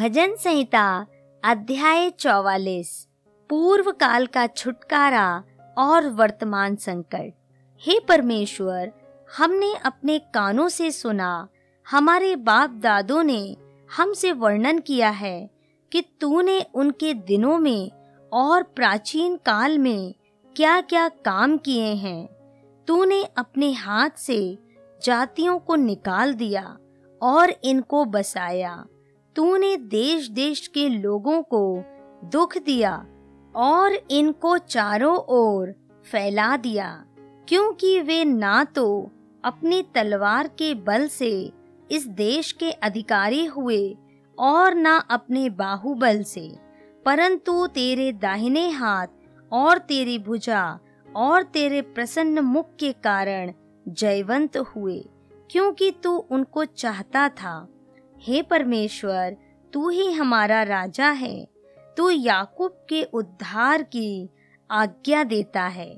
भजन संहिता, अध्याय चौवालीस, पूर्व काल का छुटकारा और वर्तमान संकट। हे परमेश्वर, हमने अपने कानों से सुना, हमारे बाप दादों ने हमसे वर्णन किया है कि तूने उनके दिनों में और प्राचीन काल में क्या-क्या काम किए हैं। तूने अपने हाथ से जातियों को निकाल दिया और इनको बसाया। तूने देश-देश के लोगों को दुख दिया और इनको चारों ओर फैला दिया, क्योंकि वे ना तो अपनी तलवार के बल से इस देश के अधिकारी हुए और ना अपने बाहुबल से। परंतु तेरे दाहिने हाथ और तेरी भुजा और तेरे प्रसन्न मुख के कारण जयवंत हुए, क्योंकि तू उनको चाहता था। हे परमेश्वर, तू ही हमारा राजा है। तू याकूब के उद्धार की आज्ञा देता है।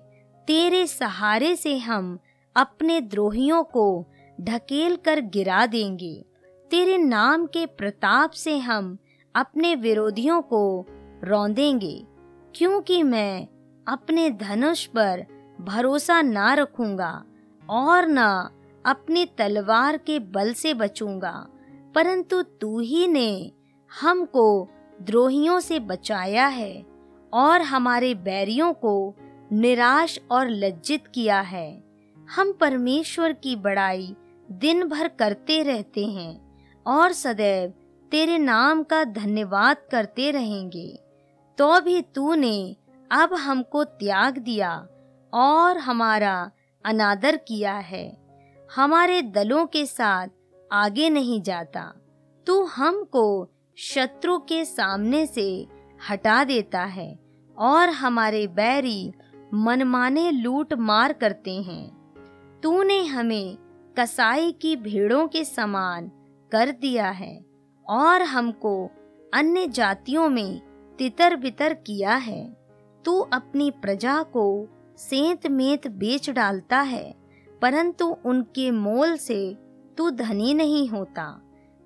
तेरे सहारे से हम अपने द्रोहियों को ढकेल कर गिरा देंगे। तेरे नाम के प्रताप से हम अपने विरोधियों को रौंदेंगे, क्योंकि मैं अपने धनुष पर भरोसा ना रखूँगा और ना अपनी तलवार के बल से बचूँगा। परंतु तू ही ने हमको द्रोहियों से बचाया है और हमारे बैरियों को निराश और लज्जित किया है। हम परमेश्वर की बड़ाई दिन भर करते रहते हैं और सदैव तेरे नाम का धन्यवाद करते रहेंगे। तो भी तूने अब हमको त्याग दिया और हमारा अनादर किया है। हमारे दलों के साथ आगे नहीं जाता, तू हमको शत्रु के सामने से हटा देता है और हमारे बैरी मनमाने लूट मार करते हैं। तूने हमें कसाई की भेड़ों के समान कर दिया है और हमको अन्य जातियों में तितर-बितर किया है। तू अपनी प्रजा को सेंत मेत बेच डालता है, परंतु उनके मोल से तू धनी नहीं होता।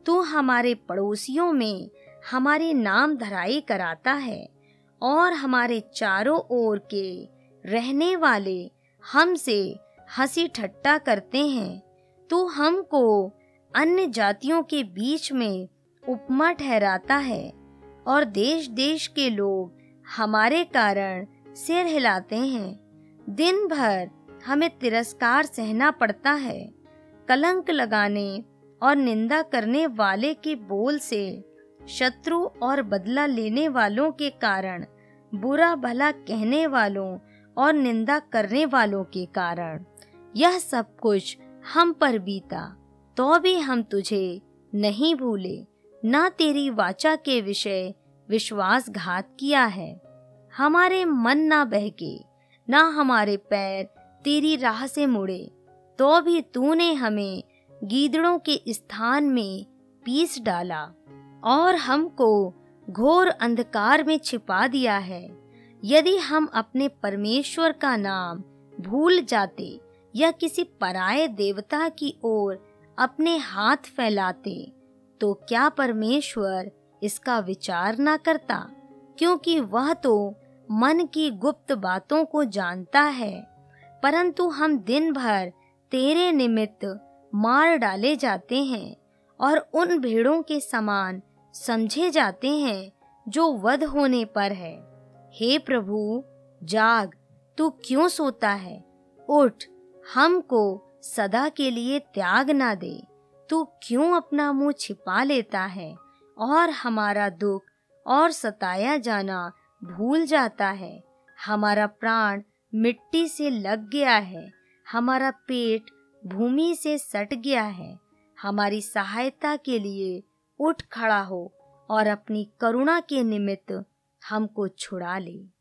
तू हमारे पड़ोसियों में हमारे नाम धराई कराता है और हमारे चारों ओर के रहने वाले हमसे हँसी ठट्टा करते हैं। तू हमको अन्य जातियों के बीच में उपमा ठहराता है और देश-देश के लोग हमारे कारण सिर हिलाते हैं। दिन भर हमें तिरस्कार सहना पड़ता है। कलंक लगाने और निंदा करने वाले के बोल से शत्रु और बदला लेने वालों के कारण, बुरा भला कहने वालों और निंदा करने वालों के कारण। यह सब कुछ हम पर बीता तो भी हम तुझे नहीं भूले, ना तेरी वाचा के विषय विश्वासघात किया है। हमारे मन ना बहके, ना हमारे पैर तेरी राह से मुड़े तो भी तूने हमें गीदड़ों के स्थान में पीस डाला और हमको घोर अंधकार में छिपा दिया है। यदि हम अपने परमेश्वर का नाम भूल जाते या किसी पराये देवता की ओर अपने हाथ फैलाते तो क्या परमेश्वर इसका विचार ना करता? क्योंकि वह तो मन की गुप्त बातों को जानता है, परंतु हम दिन भर तेरे निमित्त मार डाले जाते हैं और उन भेड़ों के समान समझे जाते हैं जो वध होने पर है। हे प्रभु, जाग, तू क्यों सोता है? उठ, हमको सदा के लिए त्याग ना दे। तू क्यों अपना मुँह छिपा लेता है और हमारा दुख और सताया जाना भूल जाता है? हमारा प्राण मिट्टी से लग गया है। हमारा पेट भूमि से सट गया है। हमारी सहायता के लिए उठ खड़ा हो और अपनी करुणा के निमित्त हमको छुड़ा ले।